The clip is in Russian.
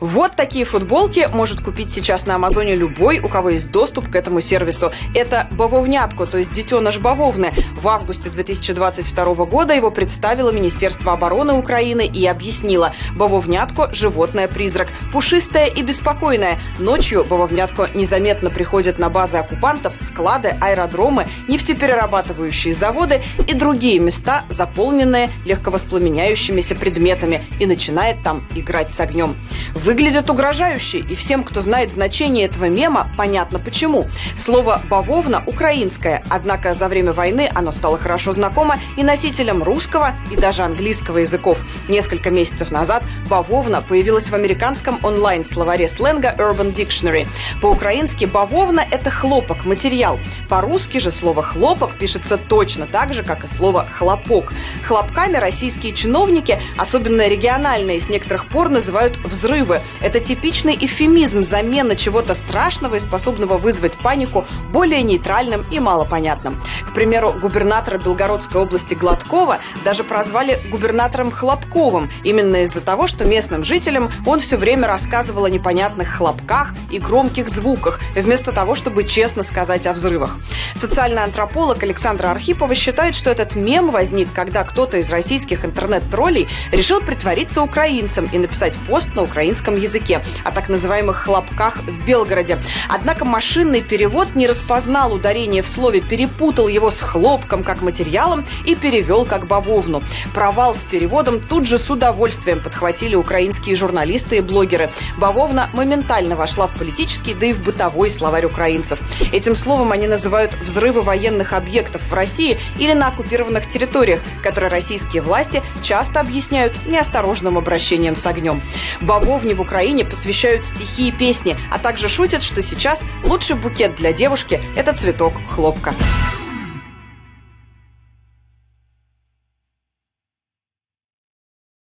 Вот такие футболки может купить сейчас на Амазоне любой, у кого есть доступ к этому сервису. Это бавовнятку, то есть детеныш бавовны. В августе 2022 года его представило Министерство обороны Украины и объяснило. Бавовнятку – животное-призрак. Пушистое и беспокойное. Ночью бавовнятку незаметно приходит на базы оккупантов, склады, аэродромы, нефтеперерабатывающие заводы и другие места, заполненные легковоспламеняющимися предметами, и начинает там играть с огнем. Выглядит угрожающе, и всем, кто знает значение этого мема, понятно почему. Слово «бавовна» украинское, однако за время войны оно стало хорошо знакомо и носителям русского и даже английского языков. Несколько месяцев назад «бавовна» появилась в американском онлайн-словаре сленга Urban Dictionary. По-украински «бавовна» – это хлопок, материал. По-русски же слово «хлопок» пишется точно так же, как и слово «хлопок». Хлопками российские чиновники, особенно региональные, с некоторых пор называют взрывы. Это типичный эвфемизм замены чего-то страшного и способного вызвать панику более нейтральным и малопонятным. К примеру, губернатора Белгородской области Гладкова даже прозвали губернатором Хлопковым, именно из-за того, что местным жителям он все время рассказывал о непонятных хлопках и громких звуках, вместо того, чтобы честно сказать о взрывах. Социальный антрополог Александра Архипова считает, что этот мем возник, когда кто-то из российских интернет-троллей решил притвориться украинцем и написать пост на украинском языке о так называемых хлопках в Белгороде. Однако машинный перевод не распознал ударение в слове, перепутал его с хлопком как материалом и перевел как бавовну. Провал с переводом тут же с удовольствием подхватили украинские журналисты и блогеры. Бавовна моментально вошла в политический, да и в бытовой словарь украинцев. Этим словом они называют взрывы военных объектов в России или на оккупированных территориях, которые российские власти часто объясняют неосторожным обращением с огнем. Бавовне в Украине посвящают стихи и песни, а также шутят, что сейчас лучший букет для девушки – это цветок хлопка.